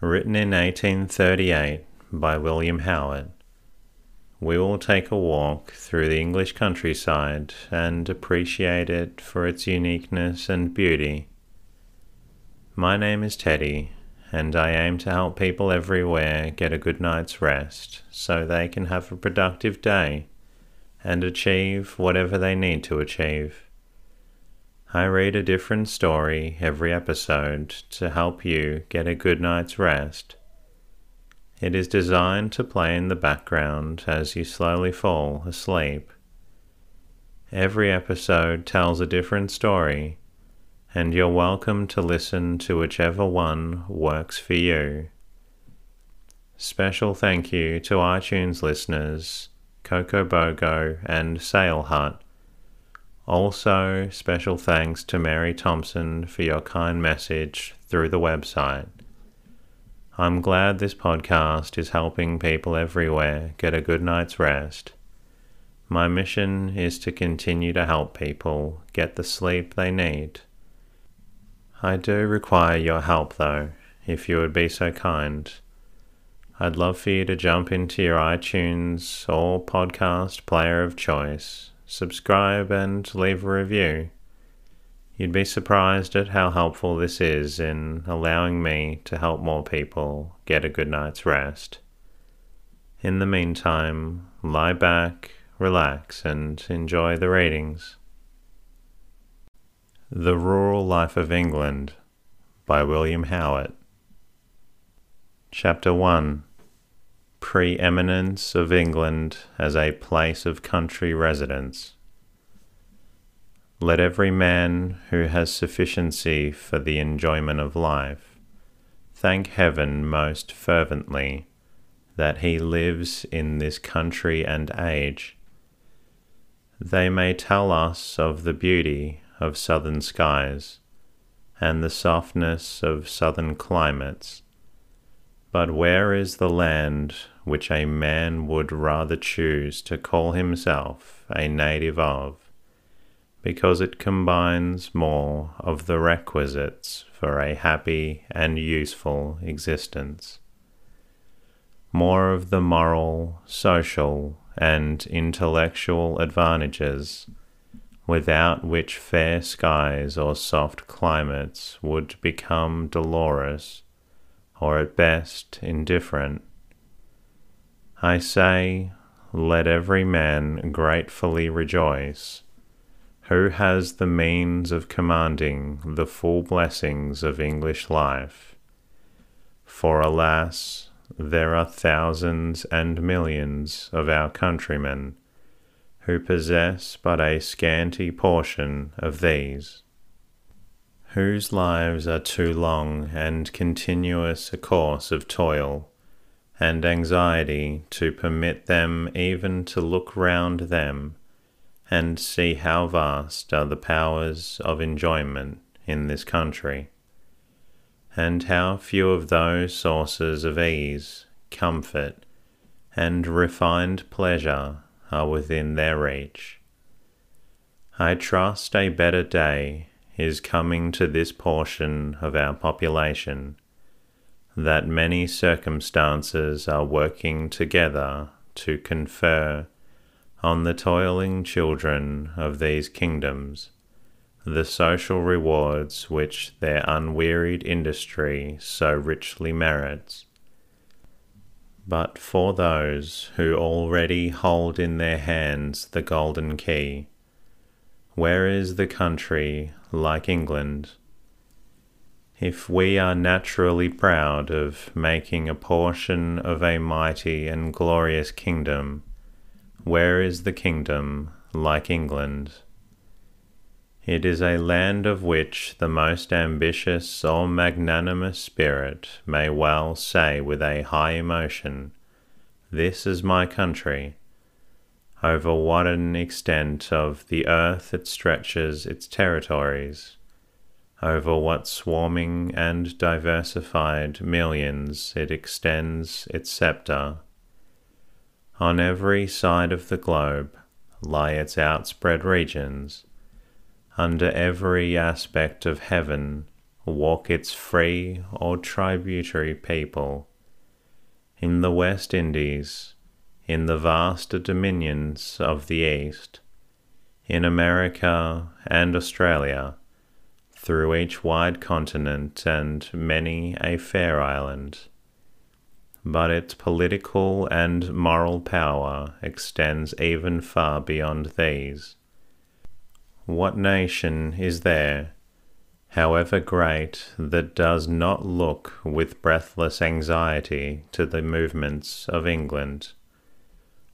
written in 1838 by William Howitt. We will take a walk through the English countryside and appreciate it for its uniqueness and beauty. My name is Teddy, and I aim to help people everywhere get a good night's rest so they can have a productive day and achieve whatever they need to achieve. I read a different story every episode to help you get a good night's rest. It is designed to play in the background as you slowly fall asleep. Every episode tells a different story, and you're welcome to listen to whichever one works for you. Special thank you to iTunes listeners Coco Bogo and Sail Hut also, special thanks to Mary Thompson for your kind message through the website. I'm glad this podcast is helping people everywhere get a good night's rest. My mission is to continue to help people get the sleep they need. I do require your help though, if you would be so kind. I'd love for you to jump into your iTunes or podcast player of choice subscribe, and leave a review. You'd be surprised at how helpful this is in allowing me to help more people get a good night's rest. In the meantime, lie back, relax, and enjoy the readings. The Rural Life of England by William Howitt. Chapter 1 preeminence of England as a place of country residence. Let every man who has sufficiency for the enjoyment of life thank heaven most fervently that he lives in this country and age. They may tell us of the beauty of southern skies and the softness of southern climates but where is the land which a man would rather choose to call himself a native of, because it combines more of the requisites for a happy and useful existence, more of the moral, social, and intellectual advantages without which fair skies or soft climates would become dolorous or at best indifferent. I say, let every man gratefully rejoice, who has the means of commanding the full blessings of English life. For alas, there are thousands and millions of our countrymen who possess but a scanty portion of these whose lives are too long and continuous a course of toil and anxiety to permit them even to look round them and see how vast are the powers of enjoyment in this country, and how few of those sources of ease, comfort, and refined pleasure are within their reach. I trust a better day is coming to this portion of our population, that many circumstances are working together to confer on the toiling children of these kingdoms the social rewards which their unwearied industry so richly merits. But for those who already hold in their hands the golden key, where is the country like England? If we are naturally proud of making a portion of a mighty and glorious kingdom, where is the kingdom like England? It is a land of which the most ambitious or magnanimous spirit may well say with a high emotion, This is my country. Over what an extent of the earth it stretches its territories, over what swarming and diversified millions it extends its sceptre. On every side of the globe lie its outspread regions under every aspect of heaven walk its free or tributary people. In the West Indies, in the vaster dominions of the East, in America and Australia, through each wide continent and many a fair island. But its political and moral power extends even far beyond these what nation is there, however great, that does not look with breathless anxiety to the movements of England?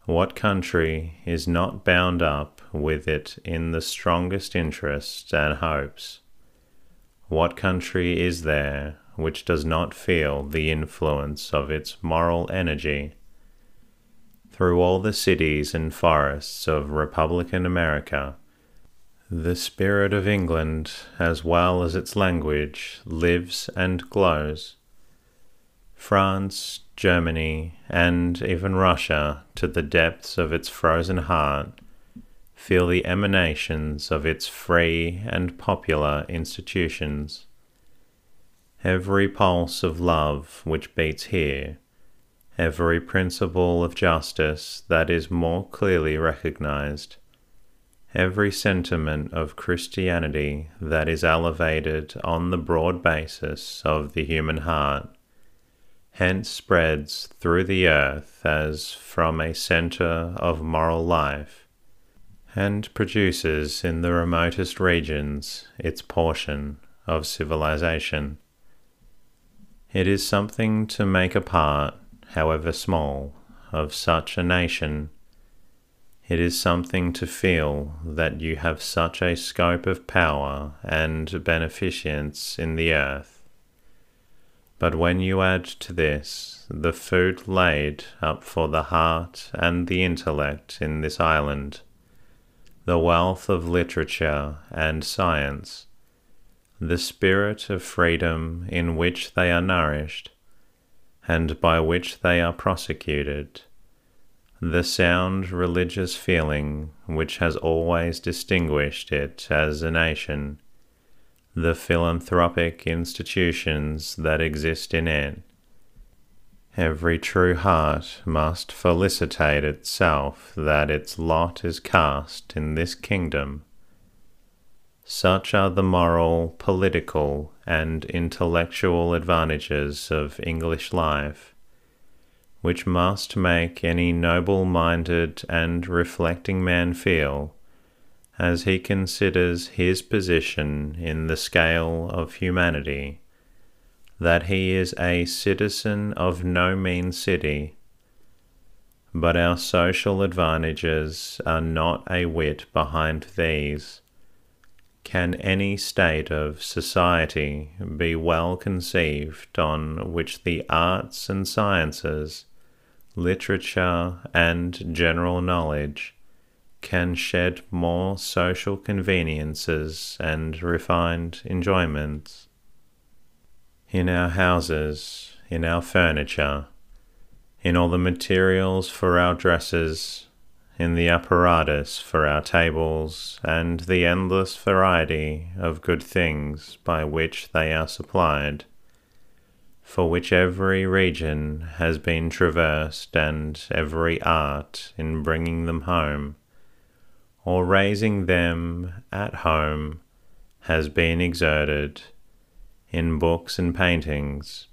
What country is not bound up with it in the strongest interests and hopes? What country is there which does not feel the influence of its moral energy? Through all the cities and forests of Republican America, the spirit of England, as well as its language, lives and glows. France, Germany, and even Russia, to the depths of its frozen heart, feel the emanations of its free and popular institutions. Every pulse of love which beats here, every principle of justice that is more clearly recognized, every sentiment of Christianity that is elevated on the broad basis of the human heart, hence spreads through the earth as from a centre of moral life, and produces in the remotest regions its portion of civilization. It is something to make a part, however small, of such a nation it is something to feel that you have such a scope of power and beneficence in the earth. But when you add to this the food laid up for the heart and the intellect in this island, the wealth of literature and science, the spirit of freedom in which they are nourished, and by which they are prosecuted, the sound religious feeling which has always distinguished it as a nation, the philanthropic institutions that exist in it. Every true heart must felicitate itself that its lot is cast in this kingdom. Such are the moral, political, and intellectual advantages of English life which must make any noble minded and reflecting man feel, as he considers his position in the scale of humanity, that he is a citizen of no mean city. But our social advantages are not a whit behind these. Can any state of society be well conceived on which the arts and sciences literature, and general knowledge can shed more social conveniences and refined enjoyments. In our houses, in our furniture, in all the materials for our dresses, in the apparatus for our tables, and the endless variety of good things by which they are supplied for which every region has been traversed and every art in bringing them home, or raising them at home, has been exerted in books and paintings,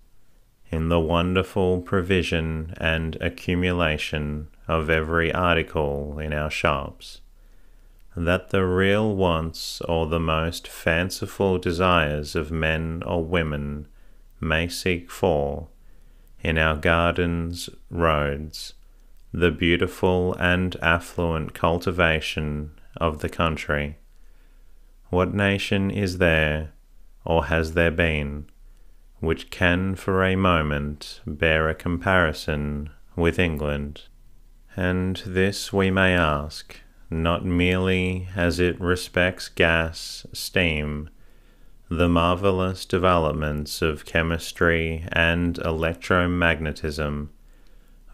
in the wonderful provision and accumulation of every article in our shops, that the real wants or the most fanciful desires of men or women may seek for in our gardens, roads, the beautiful and affluent cultivation of the country, What nation is there, or has there been, which can for a moment bear a comparison with England? And this we may ask, not merely as it respects gas, steam, the marvelous developments of chemistry and electromagnetism,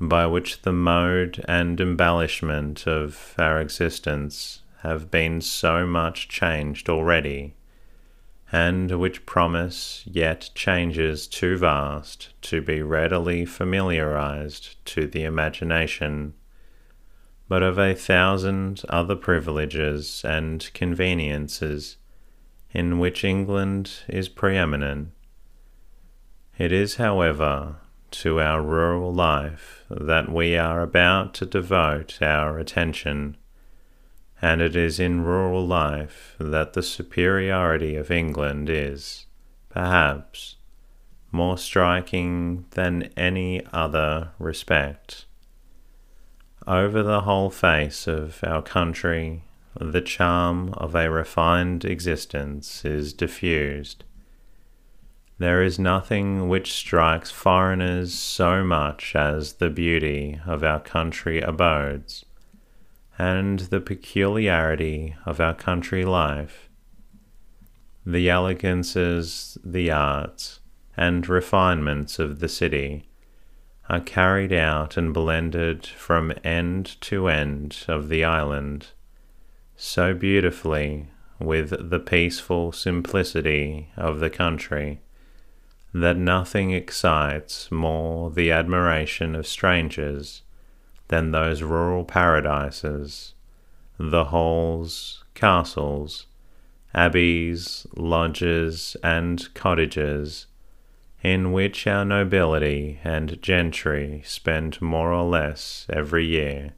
by which the mode and embellishment of our existence have been so much changed already, and which promise yet changes too vast to be readily familiarized to the imagination but of a thousand other privileges and conveniences in which England is preeminent. It is, however, to our rural life that we are about to devote our attention, and it is in rural life that the superiority of England is, perhaps, more striking than any other respect. Over the whole face of our country, the charm of a refined existence is diffused. There is nothing which strikes foreigners so much as the beauty of our country abodes and the peculiarity of our country life. The elegances, the arts, and refinements of the city are carried out and blended from end to end of the island so beautifully with the peaceful simplicity of the country that nothing excites more the admiration of strangers than those rural paradises, the halls, castles, abbeys, lodges, and cottages in which our nobility and gentry spend more or less every year.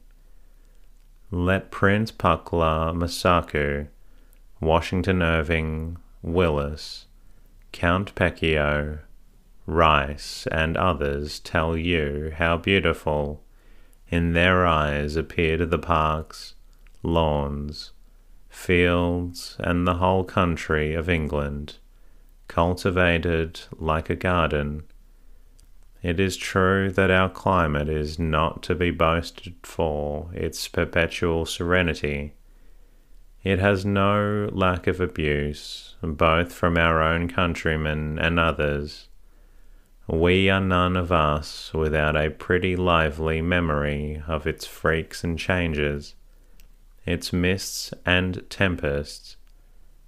Let Prince Pückler Muskau, Washington Irving, Willis, Count Pecchio, Rice, and others tell you how beautiful in their eyes appeared the parks, lawns, fields, and the whole country of England cultivated like a garden. It is true that our climate is not to be boasted for its perpetual serenity. It has no lack of abuse, both from our own countrymen and others. We are none of us without a pretty lively memory of its freaks and changes, its mists and tempests,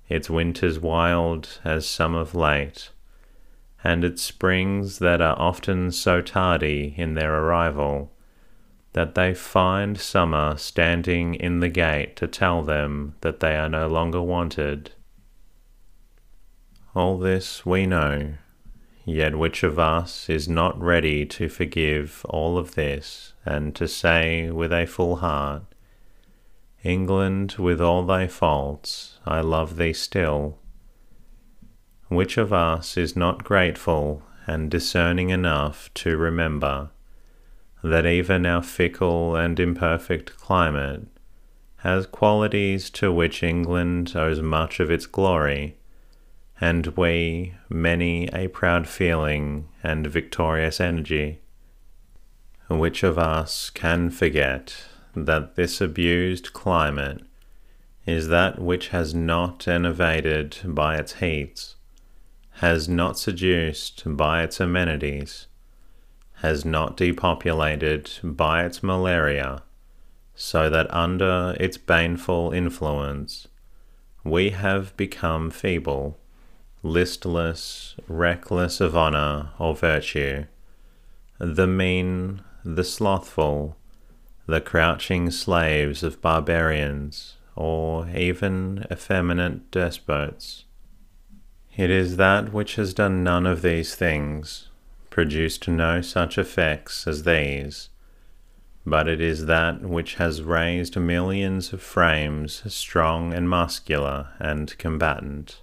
its winters wild as some of late, and its springs that are often so tardy in their arrival that they find summer standing in the gate to tell them that they are no longer wanted. All this we know, yet which of us is not ready to forgive all of this and to say with a full heart, England, with all thy faults, I love thee still. Which of us is not grateful and discerning enough to remember that even our fickle and imperfect climate has qualities to which England owes much of its glory, and we many a proud feeling and victorious energy? Which of us can forget that this abused climate is that which has not enervated by its heats, has not seduced by its amenities, has not depopulated by its malaria, so that under its baneful influence we have become feeble, listless, reckless of honour or virtue, the mean, the slothful, the crouching slaves of barbarians, or even effeminate despots. It is that which has done none of these things, produced no such effects as these, but it is that which has raised millions of frames strong and muscular and combatant,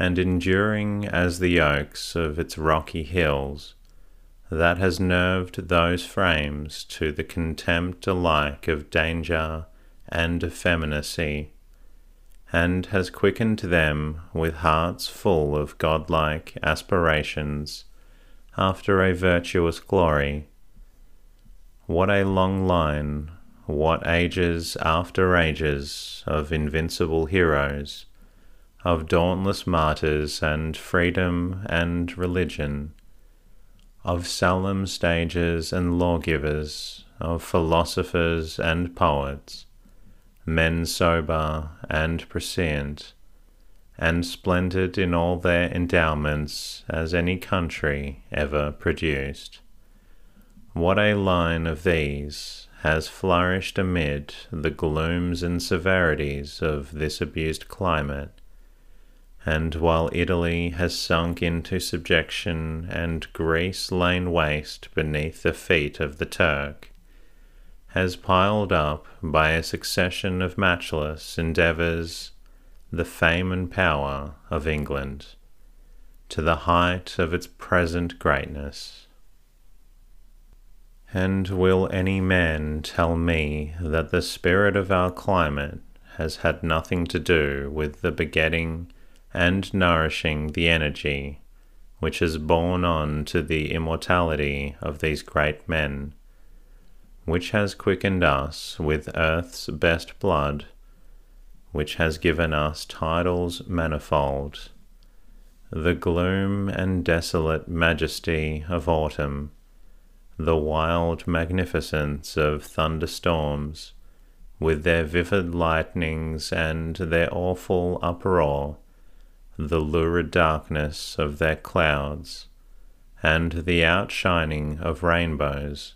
and enduring as the oaks of its rocky hills, that has nerved those frames to the contempt alike of danger and effeminacy, and has quickened them with hearts full of godlike aspirations after a virtuous glory. What a long line, what ages after ages of invincible heroes, of dauntless martyrs and freedom and religion, of solemn stages and lawgivers, of philosophers and poets, men sober and prescient, and splendid in all their endowments as any country ever produced. What a line of these has flourished amid the glooms and severities of this abused climate, and while Italy has sunk into subjection and Greece lain waste beneath the feet of the Turk, has piled up by a succession of matchless endeavours the fame and power of England to the height of its present greatness. And will any man tell me that the spirit of our climate has had nothing to do with the begetting and nourishing the energy which has borne on to the immortality of these great men, which has quickened us with earth's best blood, which has given us titles manifold, the gloom and desolate majesty of autumn, the wild magnificence of thunderstorms, with their vivid lightnings and their awful uproar, the lurid darkness of their clouds, and the outshining of rainbows,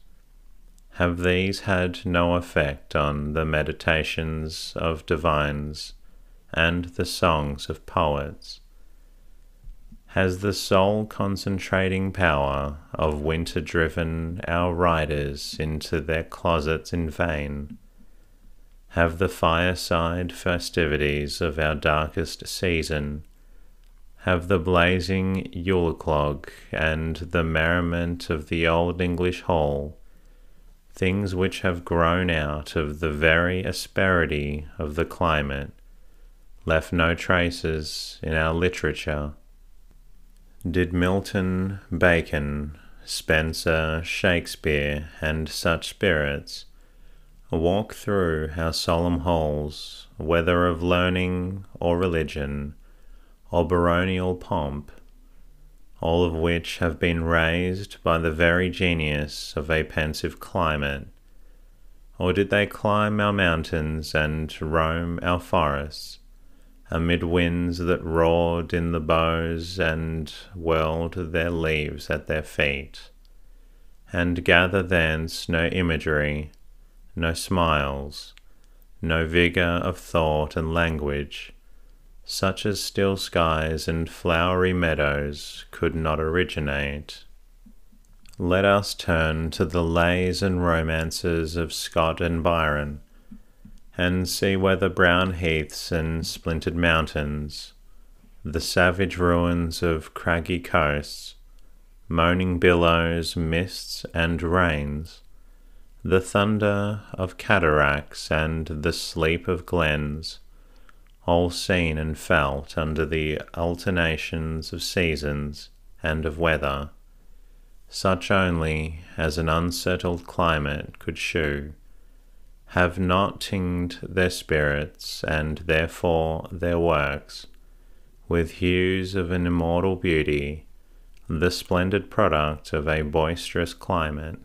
have these had no effect on the meditations of divines and the songs of poets? Has the soul concentrating power of winter driven our riders into their closets in vain? Have the fireside festivities of our darkest season have the blazing Yule clog and the merriment of the old English hall, things which have grown out of the very asperity of the climate, left no traces in our literature. Did Milton, Bacon, Spenser, Shakespeare, and such spirits walk through our solemn halls, whether of learning or religion, or baronial pomp, all of which have been raised by the very genius of a pensive climate? Or did they climb our mountains and roam our forests, amid winds that roared in the boughs and whirled their leaves at their feet, and gather thence no imagery, no smiles, no vigour of thought and language, such as still skies and flowery meadows could not originate. Let us turn to the lays and romances of Scott and Byron, and see whether brown heaths and splintered mountains, the savage ruins of craggy coasts, moaning billows, mists, and rains, the thunder of cataracts and the sleep of glens, all seen and felt under the alternations of seasons and of weather, such only as an unsettled climate could shew, have not tinged their spirits and therefore their works with hues of an immortal beauty, the splendid product of a boisterous climate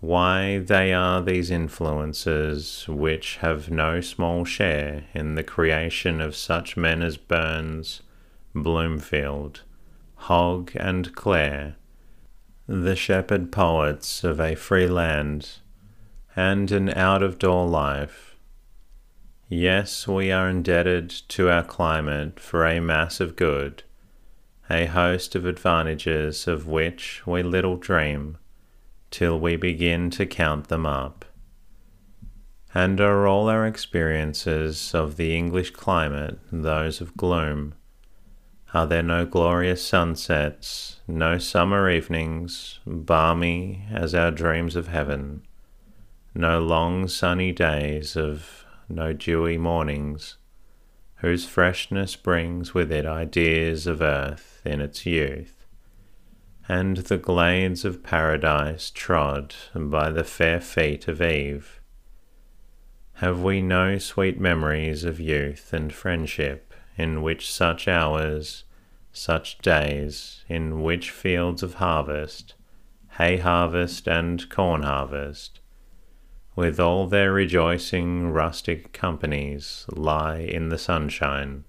why they are these influences which have no small share in the creation of such men as Burns, Bloomfield, Hogg, and Clare, the shepherd poets of a free land and an out of door life. Yes, we are indebted to our climate for a mass of good, a host of advantages of which we little dream till we begin to count them up. And are all our experiences of the English climate those of gloom? Are there no glorious sunsets, no summer evenings, balmy as our dreams of heaven, no long sunny days of no dewy mornings, whose freshness brings with it ideas of earth in its youth, and the glades of paradise trod by the fair feet of Eve? Have we no sweet memories of youth and friendship in which such hours, such days, in which fields of harvest, hay harvest and corn harvest, with all their rejoicing rustic companies, lie in the sunshine?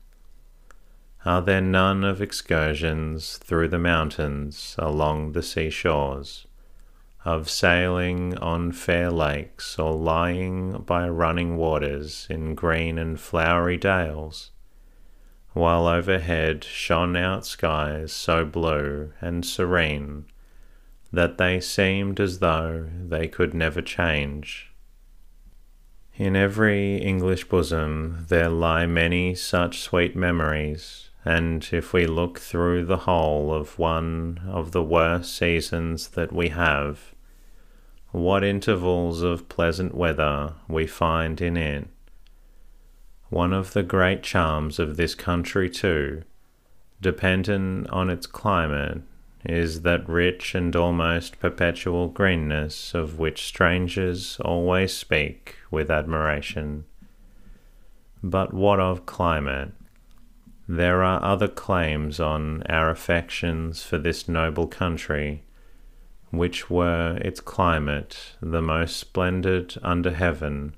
Are there none of excursions through the mountains along the seashores, of sailing on fair lakes or lying by running waters in green and flowery dales, while overhead shone out skies so blue and serene that they seemed as though they could never change. In every English bosom there lie many such sweet memories and if we look through the whole of one of the worst seasons that we have, what intervals of pleasant weather we find in it. One of the great charms of this country, too, dependent on its climate, is that rich and almost perpetual greenness of which strangers always speak with admiration. But what of climate? There are other claims on our affections for this noble country which were its climate the most splendid under heaven,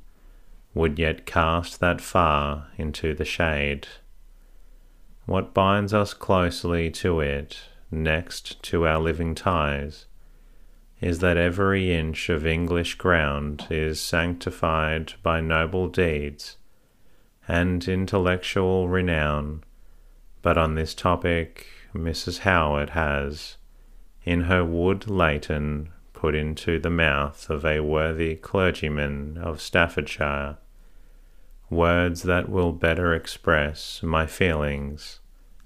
would yet cast that far into the shade. What binds us closely to it, next to our living ties, is that every inch of English ground is sanctified by noble deeds and intellectual renown. But on this topic, Mrs. Howitt has, in her wood Leighton put into the mouth of a worthy clergyman of Staffordshire, words that will better express my feelings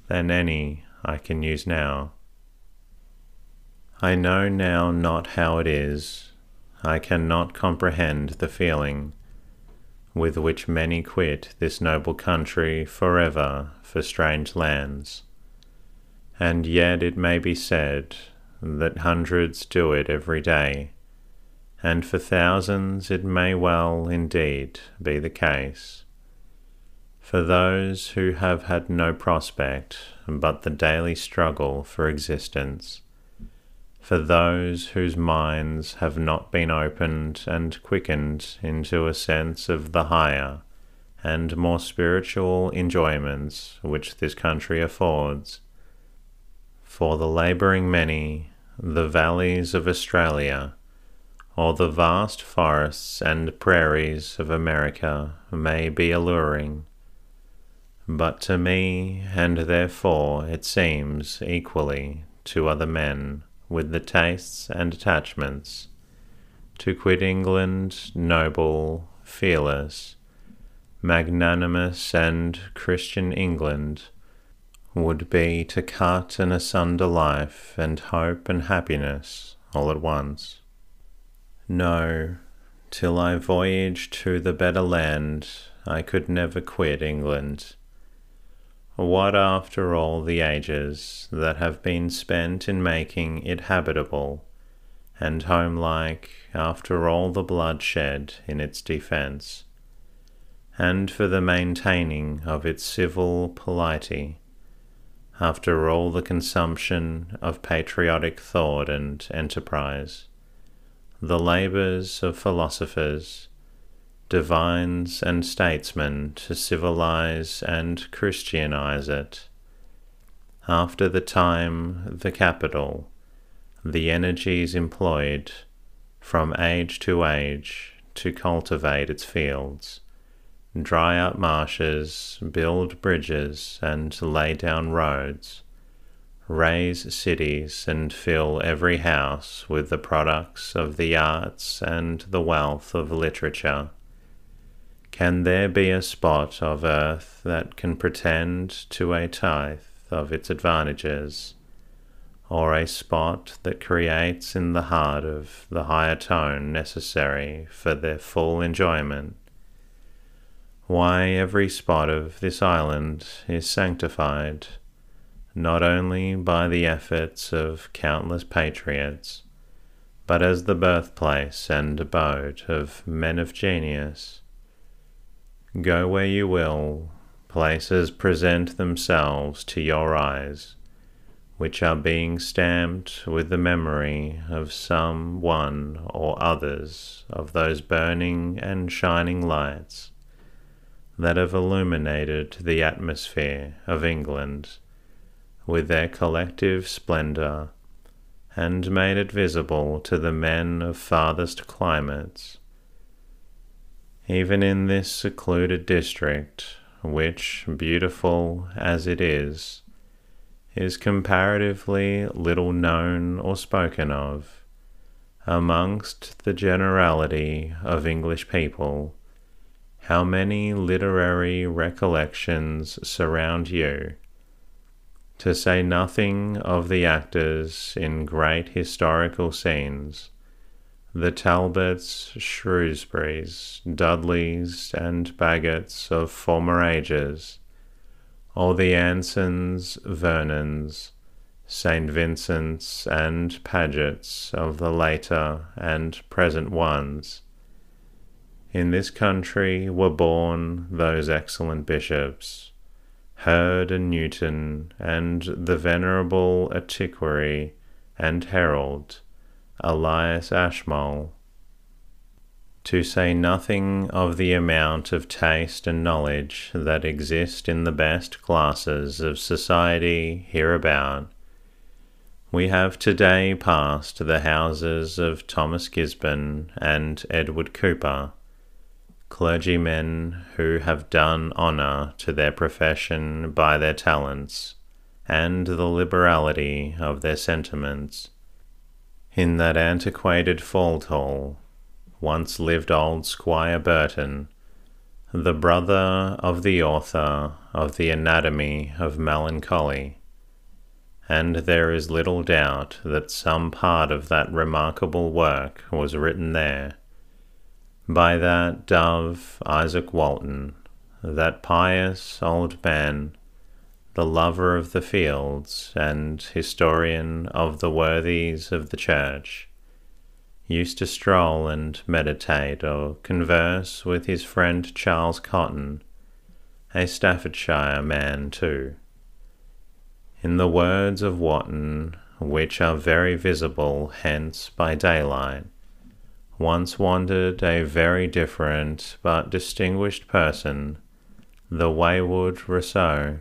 than any I can use now. I know now not how it is, I cannot comprehend the feeling with which many quit this noble country for ever for strange lands. And yet it may be said that hundreds do it every day, and for thousands it may well indeed be the case. For those who have had no prospect but the daily struggle for existence, for those whose minds have not been opened and quickened into a sense of the higher and more spiritual enjoyments which this country affords, for the labouring many the valleys of Australia, or the vast forests and prairies of America may be alluring, but to me, and therefore it seems equally to other men with the tastes and attachments, to quit England noble, fearless, magnanimous, and Christian England would be to cut and asunder life and hope and happiness all at once. No, till I voyage to the better land, I could never quit England. What after all the ages that have been spent in making it habitable and homelike after all the bloodshed in its defence, and for the maintaining of its civil polity, after all the consumption of patriotic thought and enterprise, the labours of philosophers, divines, and statesmen to civilize and Christianize it, after the time, the capital, the energies employed from age to age to cultivate its fields, dry up marshes, build bridges, and lay down roads, raise cities, and fill every house with the products of the arts and the wealth of literature. Can there be a spot of earth that can pretend to a tithe of its advantages, or a spot that creates in the heart of the higher tone necessary for their full enjoyment? why every spot of this island is sanctified not only by the efforts of countless patriots, but as the birthplace and abode of men of genius. Go where you will, places present themselves to your eyes, which are being stamped with the memory of some one or others of those burning and shining lights that have illuminated the atmosphere of England with their collective splendour, and made it visible to the men of farthest climates. Even in this secluded district, which, beautiful as it is, is comparatively little known or spoken of, amongst the generality of English people, how many literary recollections surround you? To say nothing of the actors in great historical scenes, the Talbots, Shrewsburys, Dudleys, and Bagots of former ages, or the Ansons, Vernons, St. Vincents, and Pagets of the later and present ones. In this country were born those excellent bishops Hurd and Newton, and the venerable antiquary and herald, Elias Ashmole. To say nothing of the amount of taste and knowledge that exist in the best classes of society hereabout, we have today passed the houses of Thomas Gisborne and Edward Cooper clergymen who have done honour to their profession by their talents and the liberality of their sentiments. In that antiquated Fauldhall hall once lived old Squire Burton, the brother of the author of the Anatomy of Melancholy, and there is little doubt that some part of that remarkable work was written there by that dove Izaak Walton, that pious old man, the lover of the fields and historian of the worthies of the church, used to stroll and meditate or converse with his friend Charles Cotton, a Staffordshire man too. In the words of Wootton, which are very visible hence by daylight, once wandered a very different but distinguished person, the wayward Rousseau.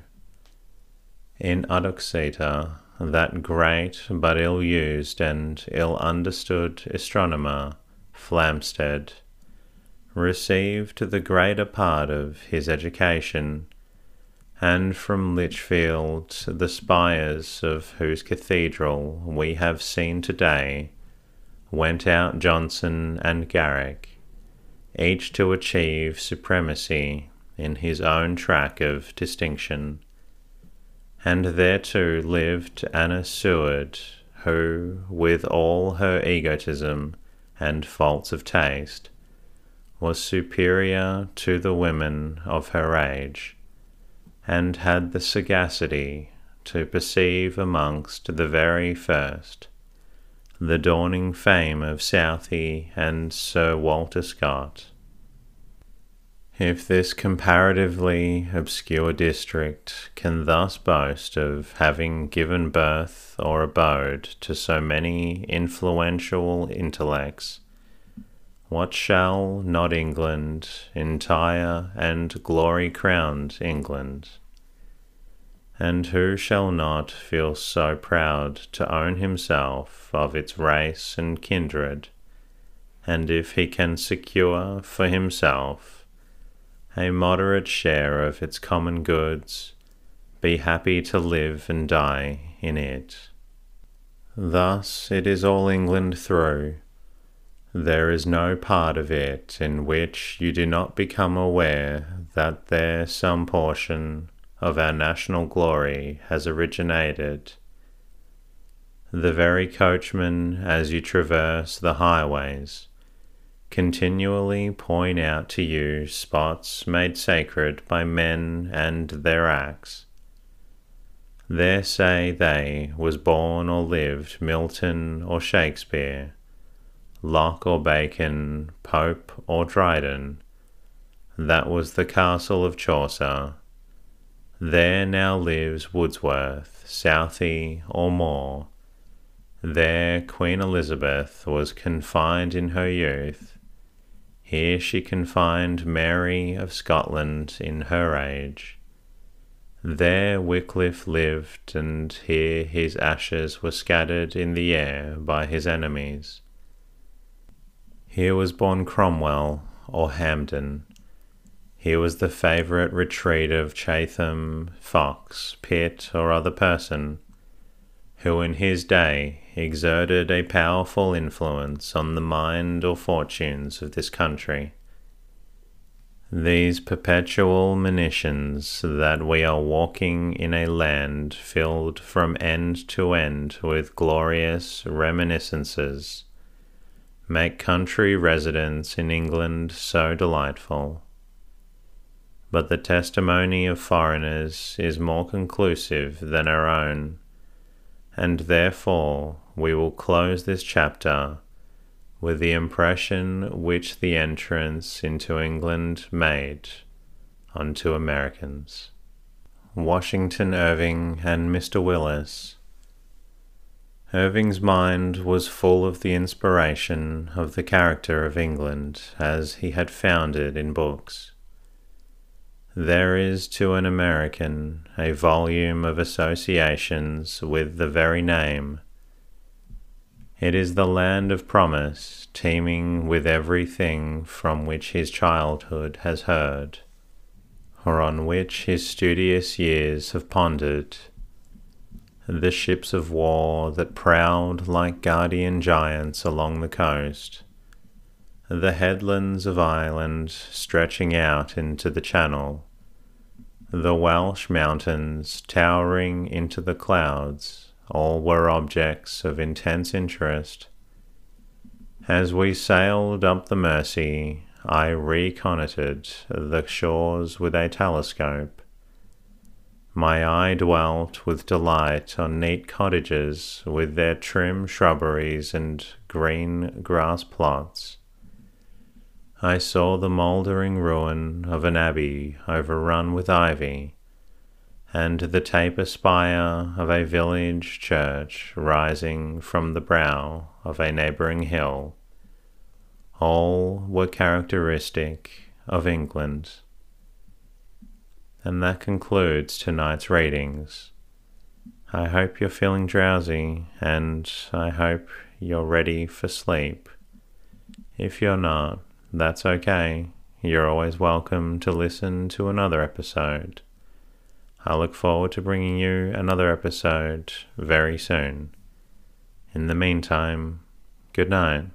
In Uttoxeter, that great but ill used and ill understood astronomer, Flamsteed, received the greater part of his education, and from Lichfield, the spires of whose cathedral we have seen today, went out Johnson and Garrick, each to achieve supremacy in his own track of distinction. And there too lived Anna Seward, who, with all her egotism and faults of taste, was superior to the women of her age, and had the sagacity to perceive amongst the very first the dawning fame of Southey and Sir Walter Scott. If this comparatively obscure district can thus boast of having given birth or abode to so many influential intellects, what shall not England, entire and glory crowned England, and who shall not feel so proud to own himself of its race and kindred, and if he can secure for himself a moderate share of its common goods, be happy to live and die in it. Thus it is all England through. There is no part of it in which you do not become aware that there some portion of our national glory has originated. The very coachman, as you traverse the highways, continually point out to you spots made sacred by men and their acts. There say they was born or lived Milton or Shakespeare, Locke or Bacon, Pope or Dryden. That was the castle of Chaucer. There now lives Wordsworth, Southey or Moore. There Queen Elizabeth was confined in her youth. Here she confined Mary of Scotland in her age. There Wycliffe lived, and here his ashes were scattered in the air by his enemies. Here was born Cromwell or Hampden. Here was the favourite retreat of Chatham, Fox, Pitt, or other person who in his day exerted a powerful influence on the mind or fortunes of this country. These perpetual monitions that we are walking in a land filled from end to end with glorious reminiscences make country residence in England so delightful. But the testimony of foreigners is more conclusive than our own and therefore we will close this chapter with the impression which the entrance into England made unto Americans. Washington Irving and Mr. Willis. Irving's mind was full of the inspiration of the character of England as he had found it in books. There is to an American a volume of associations with the very name. It is the land of promise, teeming with everything from which his childhood has heard, or on which his studious years have pondered. The ships of war that prowled like guardian giants along the coast. The headlands of Ireland stretching out into the Channel, the Welsh mountains towering into the clouds, all were objects of intense interest. As we sailed up the Mersey, I reconnoitered the shores with a telescope. My eye dwelt with delight on neat cottages with their trim shrubberies and green grass plots I saw the mouldering ruin of an abbey overrun with ivy, and the taper spire of a village church rising from the brow of a neighbouring hill. All were characteristic of England. And that concludes tonight's readings. I hope you're feeling drowsy, and I hope you're ready for sleep. If you're not, that's okay. You're always welcome to listen to another episode. I look forward to bringing you another episode very soon. In the meantime, good night.